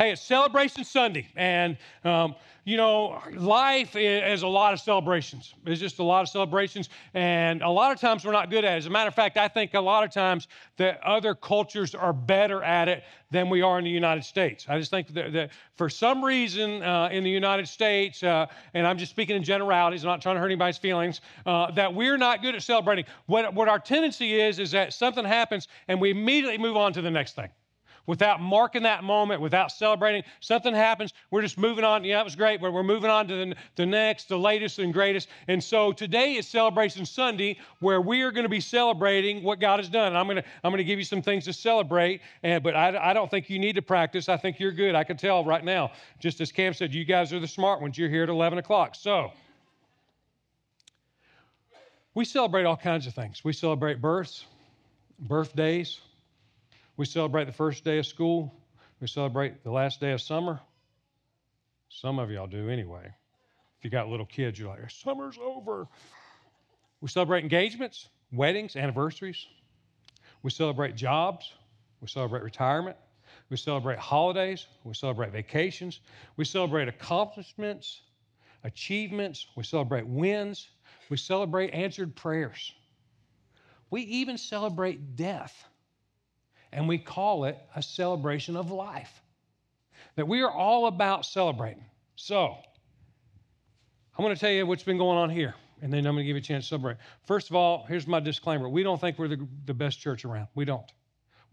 Hey, it's Celebration Sunday, and um, you know, life is a lot of celebrations. It's just a lot of celebrations, and a lot of times we're not good at it. As a matter of fact, I think a lot of times that other cultures are better at it than we are in the United States. I just think that, that for some reason uh, in the United States, uh, and I'm just speaking in generalities, I'm not trying to hurt anybody's feelings, uh, that we're not good at celebrating. What, what our tendency is, is that something happens and we immediately move on to the next thing without marking that moment, without celebrating. Something happens, we're just moving on. Yeah, it was great, but we're moving on to the, the next, the latest and greatest. And so today is Celebration Sunday, where we are going to be celebrating what God has done. And I'm going to I'm going to give you some things to celebrate. And but I, I don't think you need to practice. I think you're good. I can tell right now. Just as Cam said, you guys are the smart ones. You're here at 11 o'clock. So. We celebrate all kinds of things. We celebrate births, birthdays, we celebrate the first day of school. We celebrate the last day of summer. Some of y'all do anyway. If you got little kids, you're like, summer's over. We celebrate engagements, weddings, anniversaries. We celebrate jobs. We celebrate retirement. We celebrate holidays. We celebrate vacations. We celebrate accomplishments, achievements. We celebrate wins. We celebrate answered prayers. We even celebrate death and we call it a celebration of life. That we are all about celebrating. So, I'm going to tell you what's been going on here, and then I'm going to give you a chance to celebrate. First of all, here's my disclaimer we don't think we're the, the best church around. We don't.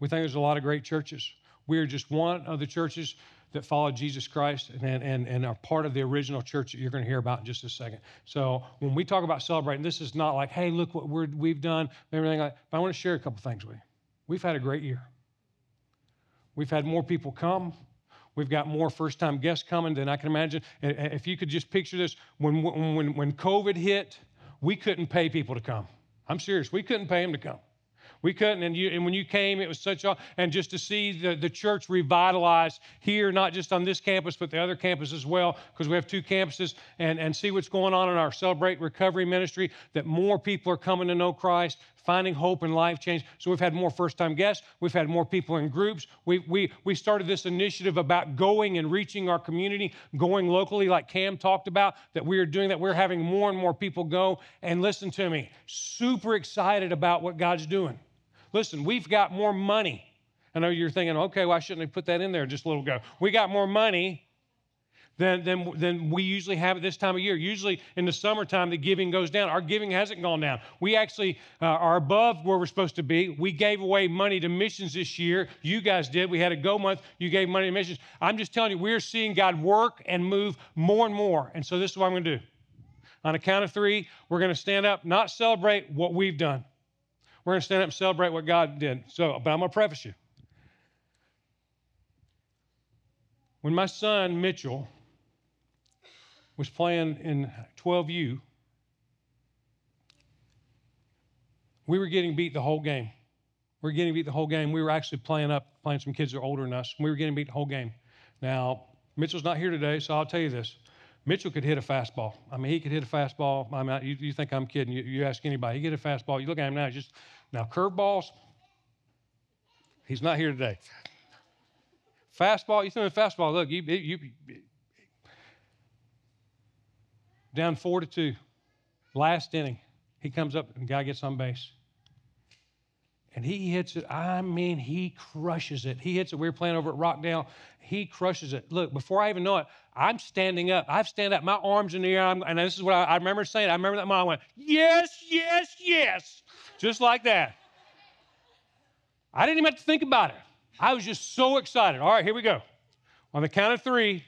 We think there's a lot of great churches. We are just one of the churches that follow Jesus Christ and, and, and are part of the original church that you're going to hear about in just a second. So when we talk about celebrating, this is not like, hey, look what we have done, everything like But I want to share a couple things with you. We've had a great year. We've had more people come. We've got more first time guests coming than I can imagine. If you could just picture this, when, when, when COVID hit, we couldn't pay people to come. I'm serious, we couldn't pay them to come. We couldn't, and, you, and when you came, it was such a, and just to see the, the church revitalized here, not just on this campus, but the other campus as well, because we have two campuses, and, and see what's going on in our Celebrate Recovery ministry, that more people are coming to know Christ, finding hope and life change. So we've had more first time guests, we've had more people in groups. We, we, we started this initiative about going and reaching our community, going locally, like Cam talked about, that we are doing that. We're having more and more people go. And listen to me, super excited about what God's doing. Listen, we've got more money. I know you're thinking, okay, why shouldn't I put that in there just a little ago? We got more money than, than, than we usually have at this time of year. Usually in the summertime, the giving goes down. Our giving hasn't gone down. We actually uh, are above where we're supposed to be. We gave away money to missions this year. You guys did. We had a go month. You gave money to missions. I'm just telling you, we're seeing God work and move more and more. And so this is what I'm going to do. On a count of three, we're going to stand up, not celebrate what we've done. We're going to stand up and celebrate what God did. So, but I'm going to preface you. When my son, Mitchell, was playing in 12U, we were getting beat the whole game. We were getting beat the whole game. We were actually playing up, playing some kids that are older than us. We were getting beat the whole game. Now, Mitchell's not here today, so I'll tell you this. Mitchell could hit a fastball. I mean, he could hit a fastball. I mean, you, you think I'm kidding. You, you, ask anybody, he could hit a fastball. You look at him now, just, now curveballs, he's not here today. Fastball, you throw a fastball, look, you, you, down four to two. Last inning, he comes up and guy gets on base. And he hits it. I mean, he crushes it. He hits it. We were playing over at Rockdale. He crushes it. Look, before I even know it, I'm standing up. I've stand up, my arms in the air. I'm, and this is what I, I, remember saying. I remember that mom went, yes, yes, yes. Just like that. I didn't even have to think about it. I was just so excited. All right, here we go. On the count of three,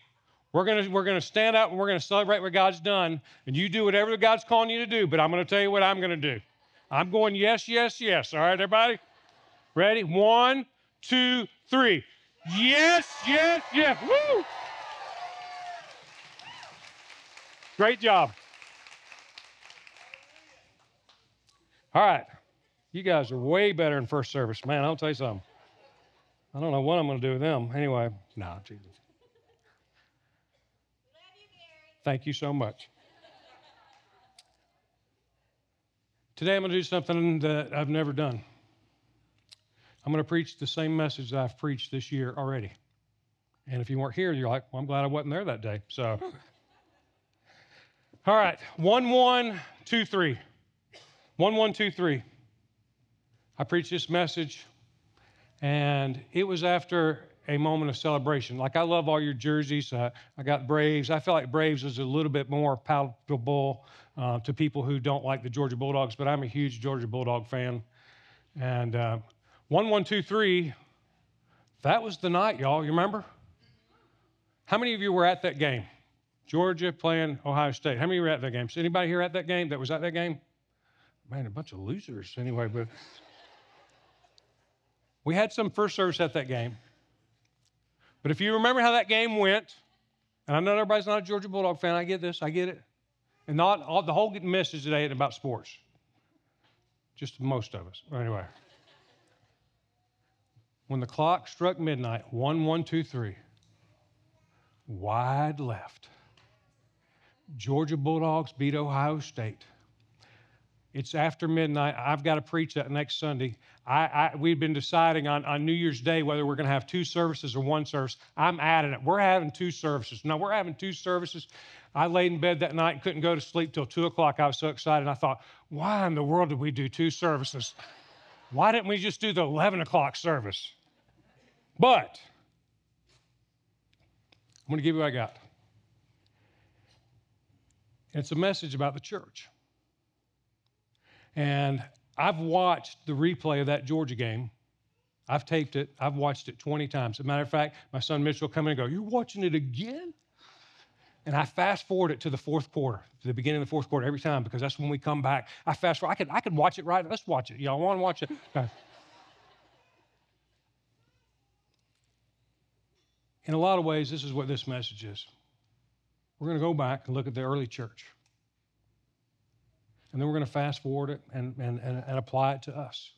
we're going to, we're gonna stand up and we're going to celebrate what God's done. And you do whatever God's calling you to do, but I'm going to tell you what I'm going to do. I'm going yes, yes, yes. All right, everybody? Ready? One, two, three. Yes, yes, yes. Woo! Great job. All right. You guys are way better in first service. Man, I'll tell you something. I don't know what I'm going to do with them. Anyway, no, nah, Jesus. Thank you so much. Today I'm going to do something that I've never done. I'm going to preach the same message that I've preached this year already. And if you weren't here, you're like, well, I'm glad I wasn't there that day. So, all right, one, one, two, three. One, one, two, three. I preached this message, and it was after a moment of celebration. Like, I love all your jerseys. Uh, I got Braves. I feel like Braves is a little bit more palatable uh, to people who don't like the Georgia Bulldogs, but I'm a huge Georgia Bulldog fan. And uh, one, one, two, three, that was the night, y'all. You remember? How many of you were at that game? Georgia playing Ohio State. How many were at that game? So anybody here at that game that was at that game? Man, a bunch of losers anyway, but we had some first service at that game. But if you remember how that game went, and I know everybody's not a Georgia Bulldog fan, I get this, I get it. And not all, the whole message today isn't about sports. Just most of us. Anyway. When the clock struck midnight, one, one, two, three, wide left. Georgia Bulldogs beat Ohio State. It's after midnight. I've got to preach that next Sunday. I, I, we've been deciding on, on New Year's Day whether we're going to have two services or one service. I'm adding it. We're having two services. No, we're having two services. I laid in bed that night and couldn't go to sleep till 2 o'clock. I was so excited. I thought, why in the world did we do two services? Why didn't we just do the 11 o'clock service? But I'm going to give you what I got. It's a message about the church. And I've watched the replay of that Georgia game. I've taped it. I've watched it 20 times. As a matter of fact, my son Mitchell will come in and go, You're watching it again? And I fast forward it to the fourth quarter, to the beginning of the fourth quarter every time because that's when we come back. I fast forward. I could, I could watch it right. Let's watch it. Y'all want to watch it? In a lot of ways, this is what this message is. We're going to go back and look at the early church. And then we're going to fast forward it and, and, and, and apply it to us.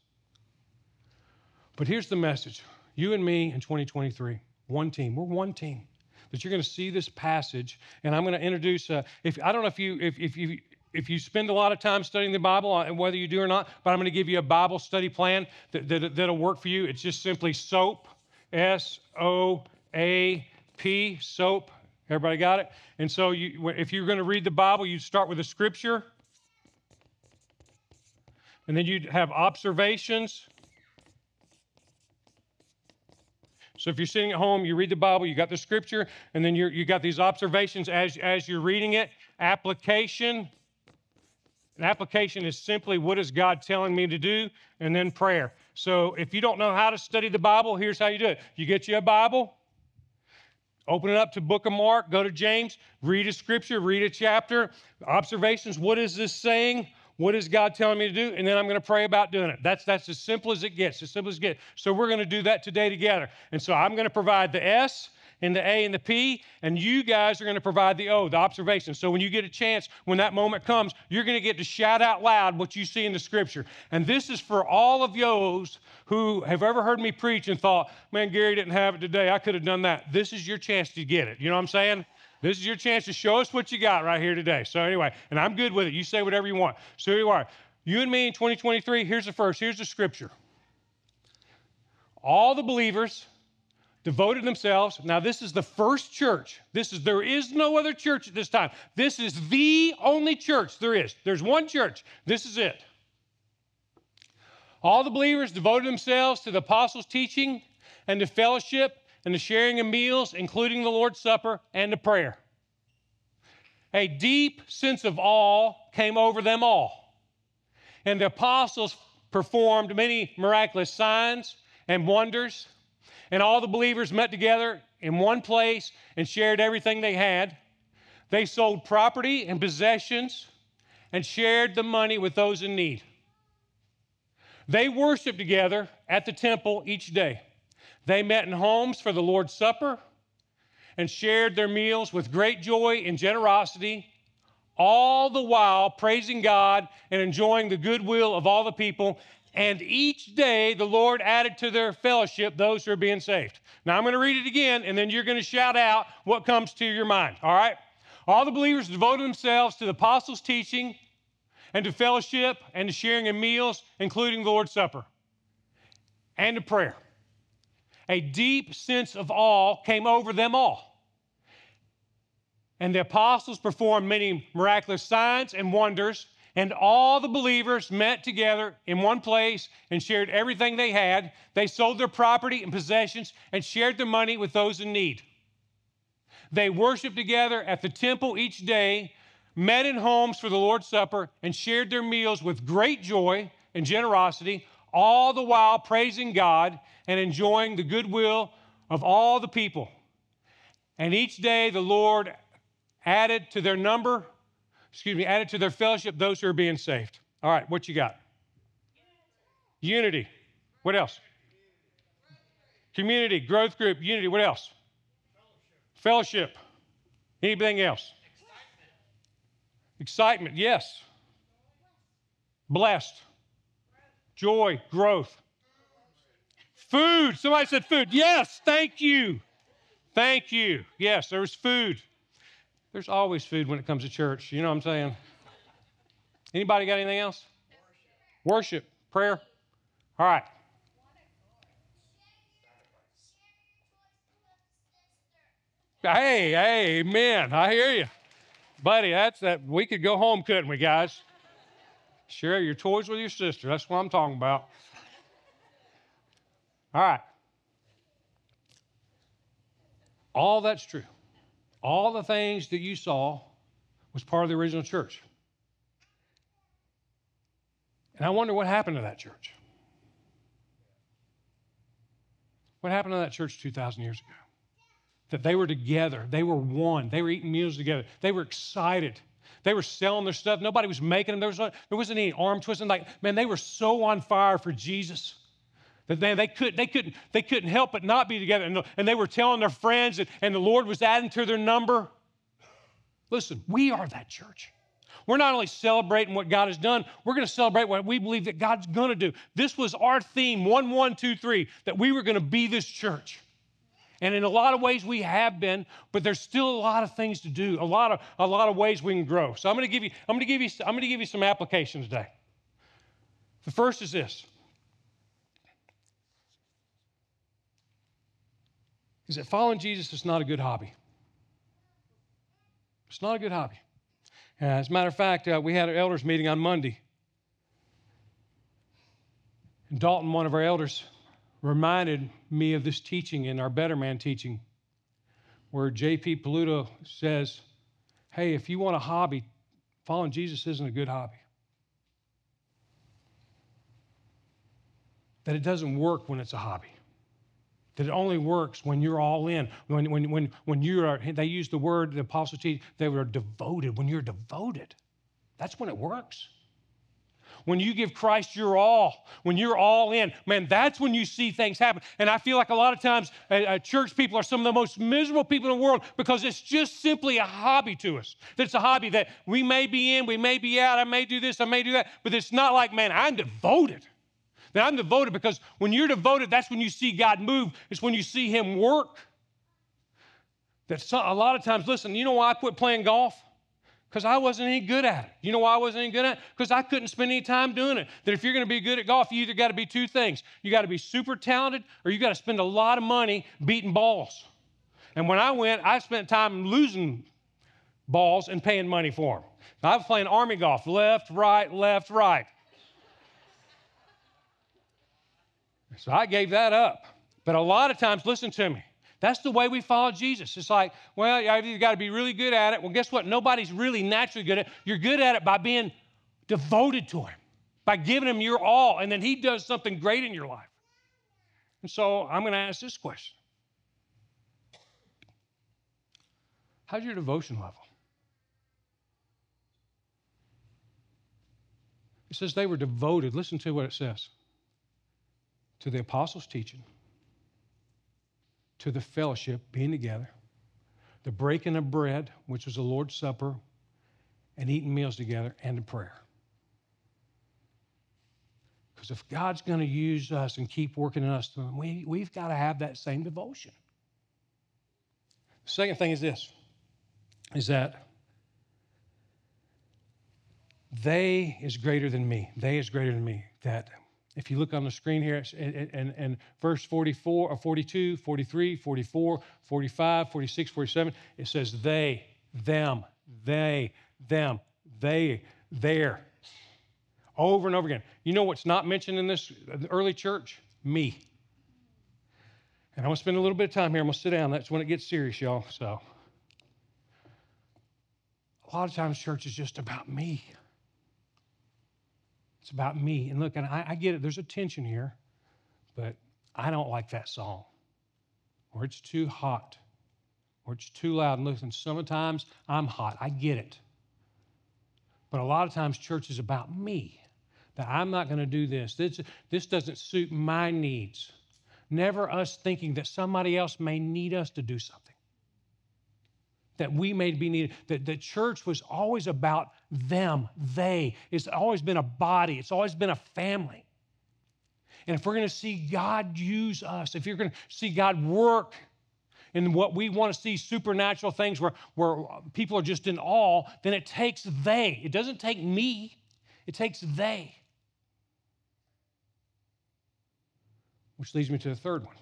But here's the message you and me in 2023, one team. We're one team. That you're going to see this passage, and I'm going to introduce. Uh, if I don't know if you if, if you if you spend a lot of time studying the Bible, and uh, whether you do or not, but I'm going to give you a Bible study plan that, that, that'll work for you. It's just simply SOAP, S O A P, SOAP. Everybody got it? And so, you, if you're going to read the Bible, you start with a scripture, and then you'd have observations. So if you're sitting at home, you read the Bible, you got the scripture, and then you you got these observations as, as you're reading it. Application. An application is simply what is God telling me to do, and then prayer. So if you don't know how to study the Bible, here's how you do it. You get you a Bible, open it up to book of Mark, go to James, read a scripture, read a chapter, observations. What is this saying? What is God telling me to do? And then I'm going to pray about doing it. That's, that's as simple as it gets, as simple as it gets. So we're going to do that today together. And so I'm going to provide the S and the A and the P, and you guys are going to provide the O, the observation. So when you get a chance, when that moment comes, you're going to get to shout out loud what you see in the scripture. And this is for all of those who have ever heard me preach and thought, man, Gary didn't have it today. I could have done that. This is your chance to get it. You know what I'm saying? This is your chance to show us what you got right here today. So, anyway, and I'm good with it. You say whatever you want. So, here you are. You and me in 2023, here's the first. Here's the scripture. All the believers devoted themselves. Now, this is the first church. This is there is no other church at this time. This is the only church there is. There's one church. This is it. All the believers devoted themselves to the apostles' teaching and to fellowship and the sharing of meals, including the Lord's Supper and the prayer. A deep sense of awe came over them all. And the apostles performed many miraculous signs and wonders. And all the believers met together in one place and shared everything they had. They sold property and possessions and shared the money with those in need. They worshiped together at the temple each day. They met in homes for the Lord's Supper and shared their meals with great joy and generosity, all the while praising God and enjoying the goodwill of all the people. And each day the Lord added to their fellowship those who are being saved. Now I'm going to read it again, and then you're going to shout out what comes to your mind, all right? All the believers devoted themselves to the apostles' teaching and to fellowship and to sharing in meals, including the Lord's Supper and to prayer. A deep sense of awe came over them all. And the apostles performed many miraculous signs and wonders, and all the believers met together in one place and shared everything they had. They sold their property and possessions and shared their money with those in need. They worshiped together at the temple each day, met in homes for the Lord's Supper, and shared their meals with great joy and generosity, all the while praising God and enjoying the goodwill of all the people. And each day the Lord added to their number, excuse me, added to their fellowship those who are being saved. All right, what you got? Unity. What else? Community, growth group, unity. What else? Fellowship. Anything else? Excitement. Excitement, yes. Blessed. Joy, growth. Food. Somebody said food. Yes, thank you. Thank you. Yes, there's food. There's always food when it comes to church. You know what I'm saying? Anybody got anything else? Worship, prayer. All right. Hey, hey, amen. I hear you. Buddy, that's that we could go home, couldn't we, guys? Share your toys with your sister. That's what I'm talking about. All right. All that's true. All the things that you saw was part of the original church. And I wonder what happened to that church. What happened to that church 2,000 years ago? That they were together, they were one, they were eating meals together, they were excited. They were selling their stuff. Nobody was making them. There, was, there wasn't any arm twisting. Like, man, they were so on fire for Jesus. That they, they, could, they, couldn't, they couldn't help but not be together. And, and they were telling their friends, and, and the Lord was adding to their number. Listen, we are that church. We're not only celebrating what God has done, we're going to celebrate what we believe that God's going to do. This was our theme, one, one, two, three, that we were going to be this church. And in a lot of ways we have been, but there's still a lot of things to do, a lot of, a lot of ways we can grow. So I'm going to give you, I'm going to give you, I'm going to give you some applications today. The first is this is that following Jesus is not a good hobby. It's not a good hobby. Uh, as a matter of fact, uh, we had an elders meeting on Monday. And Dalton, one of our elders, reminded me of this teaching in our Better Man teaching, where J.P. Pokluda says, Hey, if you want a hobby, following Jesus isn't a good hobby. That it doesn't work when it's a hobby that it only works when you're all in. When, when, when, when you are, they use the word, the apostle teach, they were devoted. When you're devoted, that's when it works. When you give Christ your all, when you're all in, man, that's when you see things happen. And I feel like a lot of times uh, uh, church people are some of the most miserable people in the world because it's just simply a hobby to us. That's a hobby that we may be in, we may be out, I may do this, I may do that, but it's not like, man, I'm devoted. That I'm devoted because when you're devoted, that's when you see God move. It's when you see Him work. That a lot of times, listen, you know why I quit playing golf? Because I wasn't any good at it. You know why I wasn't any good at it? Because I couldn't spend any time doing it. That if you're going to be good at golf, you either got to be two things. You got to be super talented or you got to spend a lot of money beating balls. And when I went, I spent time losing balls and paying money for them. I was playing army golf, left, right, left, right. So I gave that up. But a lot of times, listen to me. That's the way we follow Jesus. It's like, well, you've got to be really good at it. Well, guess what? Nobody's really naturally good at it. You're good at it by being devoted to Him, by giving Him your all, and then He does something great in your life. And so I'm going to ask this question How's your devotion level? It says they were devoted. Listen to what it says to the apostles' teaching, to the fellowship, being together, the breaking of bread, which was the Lord's Supper, and eating meals together, and to prayer. Because if God's going to use us and keep working in us, we, we've got to have that same devotion. The second thing is this is that they is greater than me. They is greater than me. That If you look on the screen here, and, and, verse 44 or 42, 43, 44, 45, 46, 47, it says they, them, they, them, they, there. Over and over again. You know what's not mentioned in this early church? Me. And I'm going to spend a little bit of time here. I'm going to sit down. That's when it gets serious, y'all. So, a lot of times, church is just about me. It's about me. And look, and I, I get it, there's a tension here, but I don't like that song or it's too hot or it's too loud. And listen, sometimes I'm hot. I get it. But a lot of times, church is about me. That I'm not going to do this. this. This doesn't suit my needs. Never us thinking that somebody else may need us to do something that we may be needed. That the church was always about them, they. It's always been a body, it's always been a family. And if we're going to see God use us, if you're going to see God work in what we want to see supernatural things where, where people are just in awe, then it takes they. It doesn't take me, it takes they. Which leads me to the third one.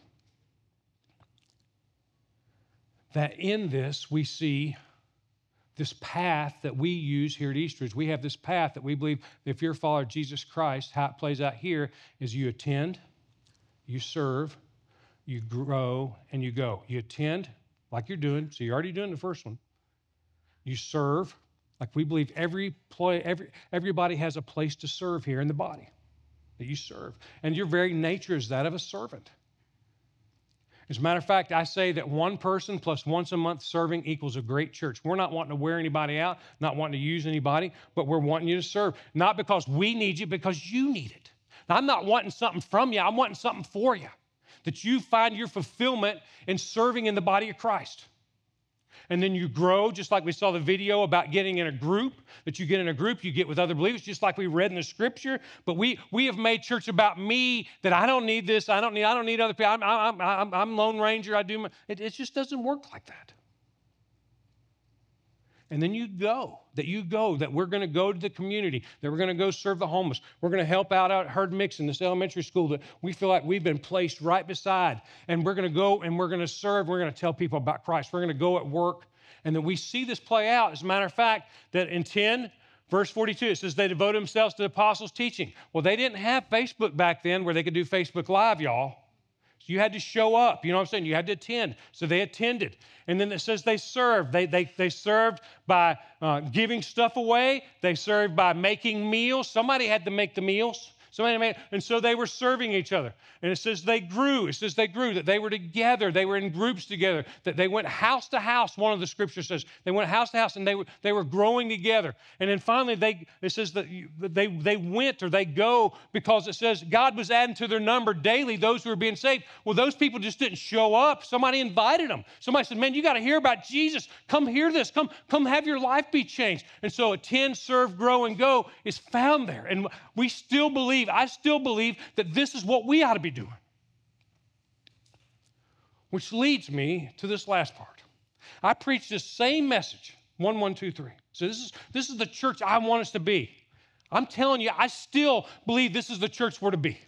That in this we see this path that we use here at Eastridge. We have this path that we believe if you're a follower of Jesus Christ, how it plays out here is you attend, you serve, you grow, and you go. You attend like you're doing, so you're already doing the first one. You serve, like we believe every play, every, everybody has a place to serve here in the body that you serve. And your very nature is that of a servant. As a matter of fact, I say that one person plus once a month serving equals a great church. We're not wanting to wear anybody out, not wanting to use anybody, but we're wanting you to serve. Not because we need you, because you need it. Now, I'm not wanting something from you, I'm wanting something for you. That you find your fulfillment in serving in the body of Christ and then you grow, just like we saw the video about getting in a group, that you get in a group, you get with other believers, just like we read in the scripture. But we, we have made church about me, that I don't need this, I don't need, I don't need other people. I'm, I'm, I'm, I'm Lone Ranger, I do my, it, it just doesn't work like that. And then you go, that you go, that we're going to go to the community, that we're going to go serve the homeless. We're going to help out at Herd Mix in this elementary school that we feel like we've been placed right beside. And we're going to go and we're going to serve. We're going to tell people about Christ. We're going to go at work. And then we see this play out. As a matter of fact, that in 10, verse 42, it says they devote themselves to the apostles' teaching. Well, they didn't have Facebook back then where they could do Facebook Live, y'all. So you had to show up. You know what I'm saying? You had to attend. So they attended. And then it says they served. They, they, they served by uh, giving stuff away, they served by making meals. Somebody had to make the meals. Somebody made, and so they were serving each other. And it says they grew. It says they grew, that they were together. They were in groups together, that they went house to house. One of the scriptures says they went house to house and they were, they were growing together. And then finally, they, it says that they, they went or they go because it says God was adding to their number daily those who were being saved. Well, those people just didn't show up. Somebody invited them. Somebody said, Man, you got to hear about Jesus. Come hear this. Come, come have your life be changed. And so attend, serve, grow, and go is found there. And we still believe believe, I still believe that this is what we ought to be doing. Which leads me to this last part. I preach this same message, one, one, two, three. So this is this is the church I want us to be. I'm telling you, I still believe this is the church we're to be.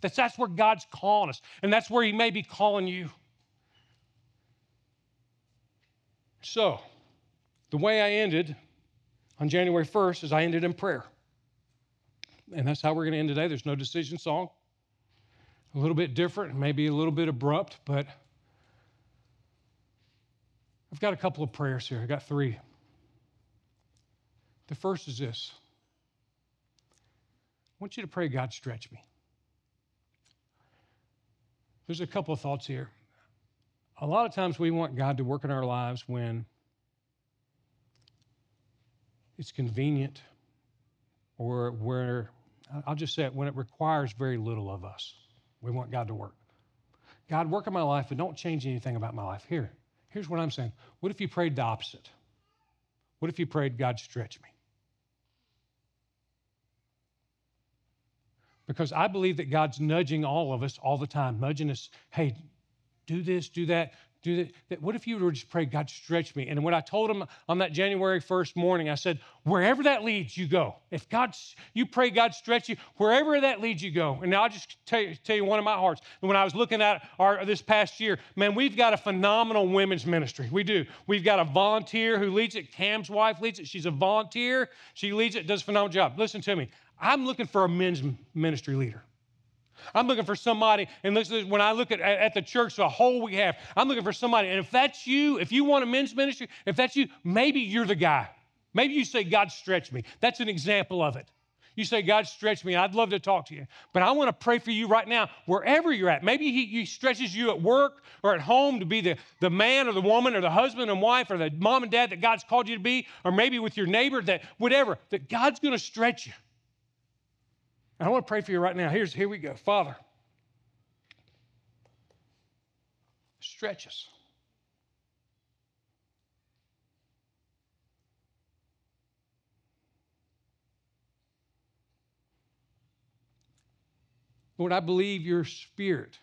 That's that's where God's calling us, and that's where He may be calling you. So, the way I ended on January 1st is I ended in prayer. And that's how we're going to end today. There's no decision song. A little bit different, maybe a little bit abrupt, but I've got a couple of prayers here. I've got three. The first is this I want you to pray, God, stretch me. There's a couple of thoughts here. A lot of times we want God to work in our lives when it's convenient or where I'll just say it when it requires very little of us. We want God to work. God, work in my life, but don't change anything about my life. Here, here's what I'm saying. What if you prayed the opposite? What if you prayed, God, stretch me? Because I believe that God's nudging all of us all the time, nudging us, hey, do this, do that, do that, that, what if you were just pray, God, stretch me? And when I told him on that January 1st morning, I said, wherever that leads, you go. If God, you pray, God, stretch you, wherever that leads, you go. And now I'll just tell you, tell you one of my hearts. When I was looking at our this past year, man, we've got a phenomenal women's ministry. We do. We've got a volunteer who leads it. Cam's wife leads it. She's a volunteer. She leads it, does a phenomenal job. Listen to me. I'm looking for a men's ministry leader. I'm looking for somebody, and listen, when I look at, at the church, the whole we have, I'm looking for somebody. And if that's you, if you want a men's ministry, if that's you, maybe you're the guy. Maybe you say, God, stretch me. That's an example of it. You say, God, stretch me. I'd love to talk to you. But I want to pray for you right now, wherever you're at. Maybe he, he, stretches you at work or at home to be the, the man or the woman or the husband and wife or the mom and dad that God's called you to be, or maybe with your neighbor, that whatever, that God's going to stretch you. And I want to pray for you right now. Here's here we go. Father, stretch us. Lord, I believe your spirit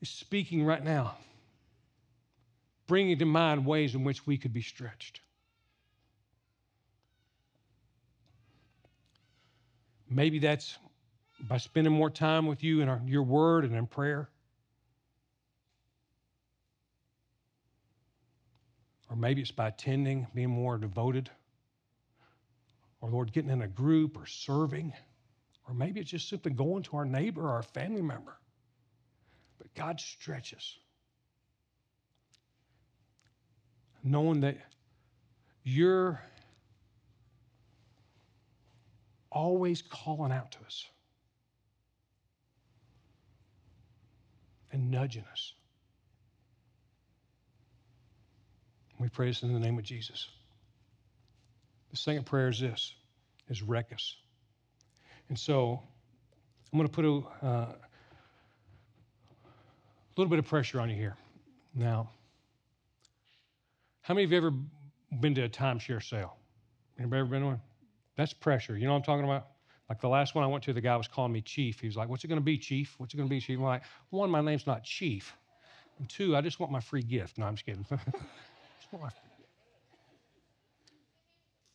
is speaking right now, bringing to mind ways in which we could be stretched. Maybe that's by spending more time with you in our, your word and in prayer. Or maybe it's by attending, being more devoted. Or, Lord, getting in a group or serving. Or maybe it's just simply going to our neighbor or our family member. But God stretches. Knowing that you're always calling out to us and nudging us. We pray this in the name of Jesus. The second prayer is this, is wreck us. And so I'm going to put a uh, little bit of pressure on you here. Now, how many of you ever been to a timeshare sale? Anybody ever been to one? That's pressure. You know what I'm talking about? Like the last one I went to, the guy was calling me Chief. He was like, What's it going to be, Chief? What's it going to be, Chief? I'm like, One, my name's not Chief. And two, I just want my free gift. No, I'm just kidding. just.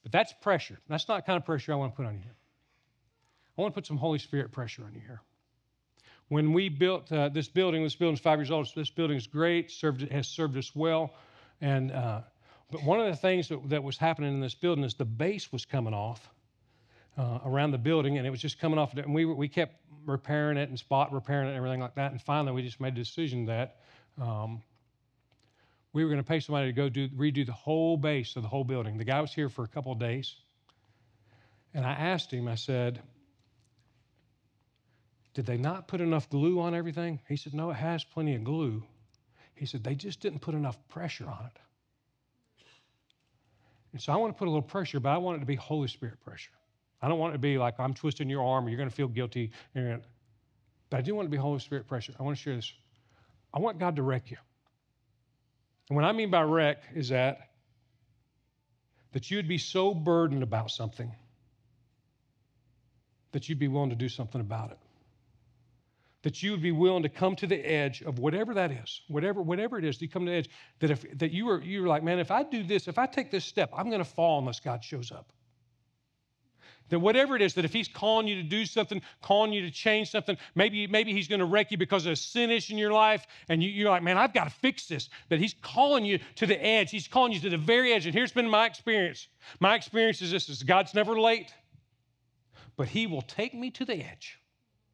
But that's pressure. That's not the kind of pressure I want to put on you here. I want to put some Holy Spirit pressure on you here. When we built uh, this building, this building's five years old. So this building is great, served, has served us well. And uh, but one of the things that, that was happening in this building is the base was coming off uh, around the building, and it was just coming off. And we, we kept repairing it and spot repairing it and everything like that. And finally, we just made a decision that um, we were going to pay somebody to go do, redo the whole base of the whole building. The guy was here for a couple of days. And I asked him, I said, Did they not put enough glue on everything? He said, No, it has plenty of glue. He said, They just didn't put enough pressure on it. And so I want to put a little pressure, but I want it to be Holy Spirit pressure. I don't want it to be like I'm twisting your arm or you're going to feel guilty. But I do want it to be Holy Spirit pressure. I want to share this. I want God to wreck you. And what I mean by wreck is that that you'd be so burdened about something that you'd be willing to do something about it that you would be willing to come to the edge of whatever that is, whatever, whatever it is, to come to the edge, that if that you are you're like, man, if I do this, if I take this step, I'm gonna fall unless God shows up. That whatever it is, that if he's calling you to do something, calling you to change something, maybe, maybe he's gonna wreck you because of a sin issue in your life, and you, are like, man, I've got to fix this. That he's calling you to the edge, he's calling you to the very edge. And here's been my experience. My experience is this is God's never late, but he will take me to the edge.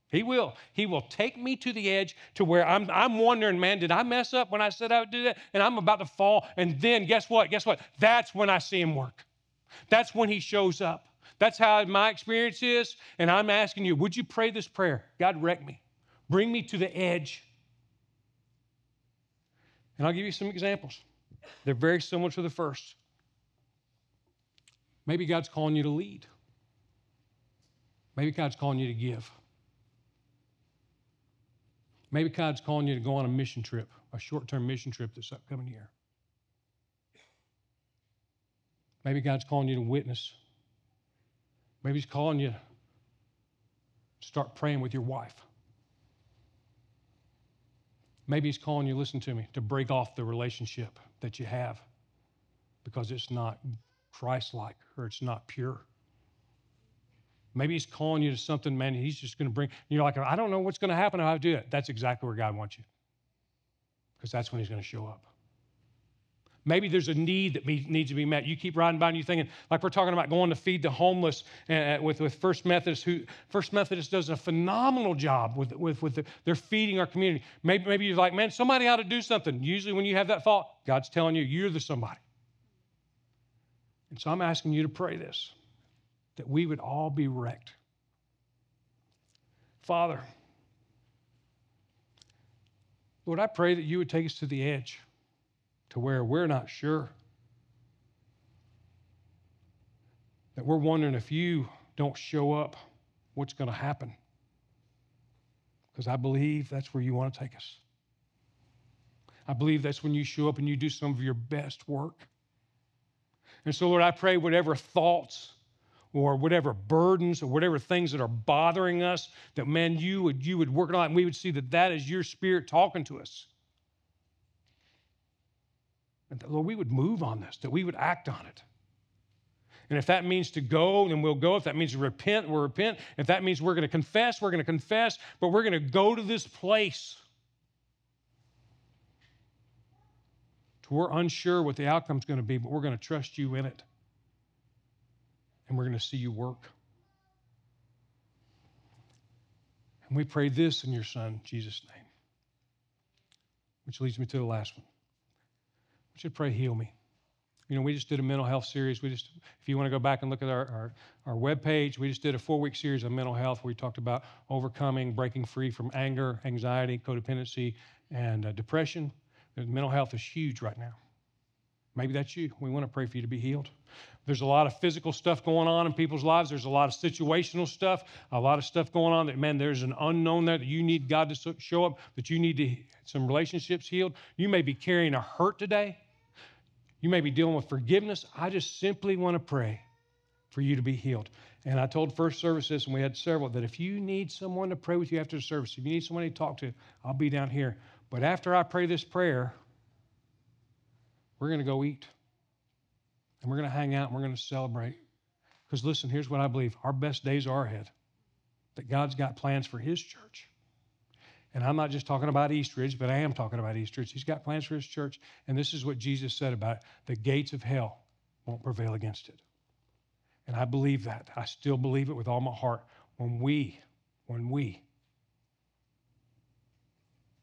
He will. He will take me to the edge to where I'm, I'm wondering, man, did I mess up when I said I would do that? And I'm about to fall. And then guess what? Guess what? That's when I see him work. That's when he shows up. That's how my experience is. And I'm asking you, would you pray this prayer? God, wreck me. Bring me to the edge. And I'll give you some examples. They're very similar to the first. Maybe God's calling you to lead. Maybe God's calling you to give. Maybe God's calling you to go on a mission trip, a short term mission trip this upcoming year. Maybe God's calling you to witness. Maybe He's calling you to start praying with your wife. Maybe He's calling you, listen to me, to break off the relationship that you have because it's not Christ like or it's not pure. Maybe He's calling you to something, man, He's just going to bring, you're like, I don't know what's going to happen if I do it. That's exactly where God wants you because that's when He's going to show up. Maybe there's a need that needs to be met. You keep riding by and you're thinking, like we're talking about going to feed the homeless uh, with, with First Methodist, who First Methodist does a phenomenal job with, with, with the, they're feeding our community. Maybe, maybe you're like, man, somebody ought to do something. Usually when you have that thought, God's telling you, you're the somebody. And so I'm asking you to pray this, that we would all be wrecked. Father, Lord, I pray that you would take us to the edge to where we're not sure. That we're wondering if you don't show up, what's going to happen? Because I believe that's where you want to take us. I believe that's when you show up and you do some of your best work. And so, Lord, I pray whatever thoughts or whatever burdens or whatever things that are bothering us, that man, you would you would work on and we would see that that is your spirit talking to us. And that, Lord, we would move on this, that we would act on it. And if that means to go, then we'll go. If that means to repent, we'll repent. If that means we're going to confess, we're going to confess. But we're going to go to this place to we're unsure what the outcome's going to be, but we're going to trust you in it. And we're going to see you work. And we pray this in your Son, Jesus' name. Which leads me to the last one We should pray, heal me. You know, we just did a mental health series. We just, if you want to go back and look at our, our, our webpage, we just did a four week series on mental health where we talked about overcoming, breaking free from anger, anxiety, codependency, and uh, depression. mental health is huge right now. Maybe that's you. We want to pray for you to be healed. There's a lot of physical stuff going on in people's lives. There's a lot of situational stuff, a lot of stuff going on that, man, there's an unknown there that you need God to show up, that you need to, some relationships healed. You may be carrying a hurt today. You may be dealing with forgiveness. I just simply want to pray for you to be healed. And I told first services, and we had several, that if you need someone to pray with you after the service, if you need someone to talk to, I'll be down here. But after I pray this prayer, we're going to go eat. And we're going to hang out and we're going to celebrate. Because listen, here's what I believe our best days are ahead. That God's got plans for His church. And I'm not just talking about Eastridge, but I am talking about Eastridge. He's got plans for his church. And this is what Jesus said about it the gates of hell won't prevail against it. And I believe that. I still believe it with all my heart. When we, when we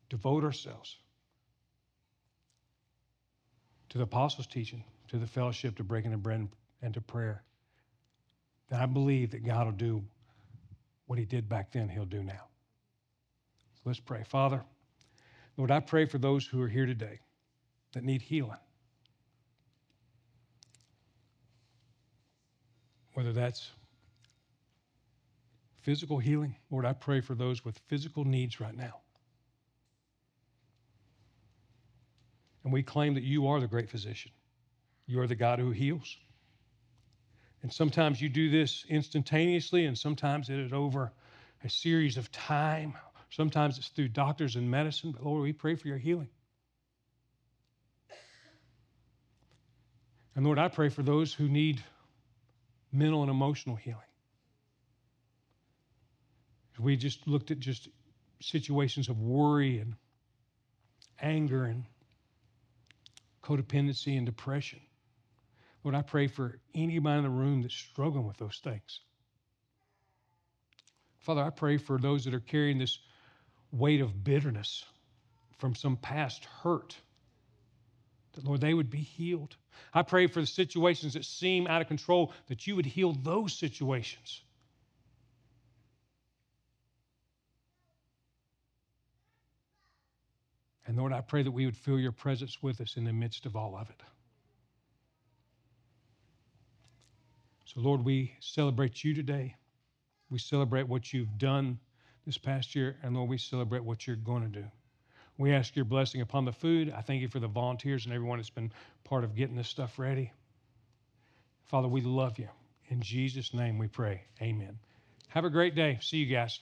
devote ourselves to the apostles' teaching, to the fellowship, to breaking the bread, and to prayer, then I believe that God will do what he did back then, he'll do now. So Let's pray. Father, Lord, I pray for those who are here today that need healing. Whether that's physical healing, Lord, I pray for those with physical needs right now. And we claim that you are the great physician. You are the God who heals. And sometimes you do this instantaneously, and sometimes it is over a series of time, Sometimes it's through doctors and medicine, but Lord, we pray for your healing. And Lord, I pray for those who need mental and emotional healing. We just looked at just situations of worry and anger and codependency and depression. Lord, I pray for anybody in the room that's struggling with those things. Father, I pray for those that are carrying this weight of bitterness from some past hurt. That, Lord, they would be healed. I pray for the situations that seem out of control, that you would heal those situations. And Lord, I pray that we would feel your presence with us in the midst of all of it. So, Lord, we celebrate you today. We celebrate what you've done this past year. And Lord, we celebrate what you're going to do. We ask your blessing upon the food. I thank you for the volunteers and everyone that's been part of getting this stuff ready. Father, we love you. In Jesus' name we pray. Amen. Have a great day. See you guys.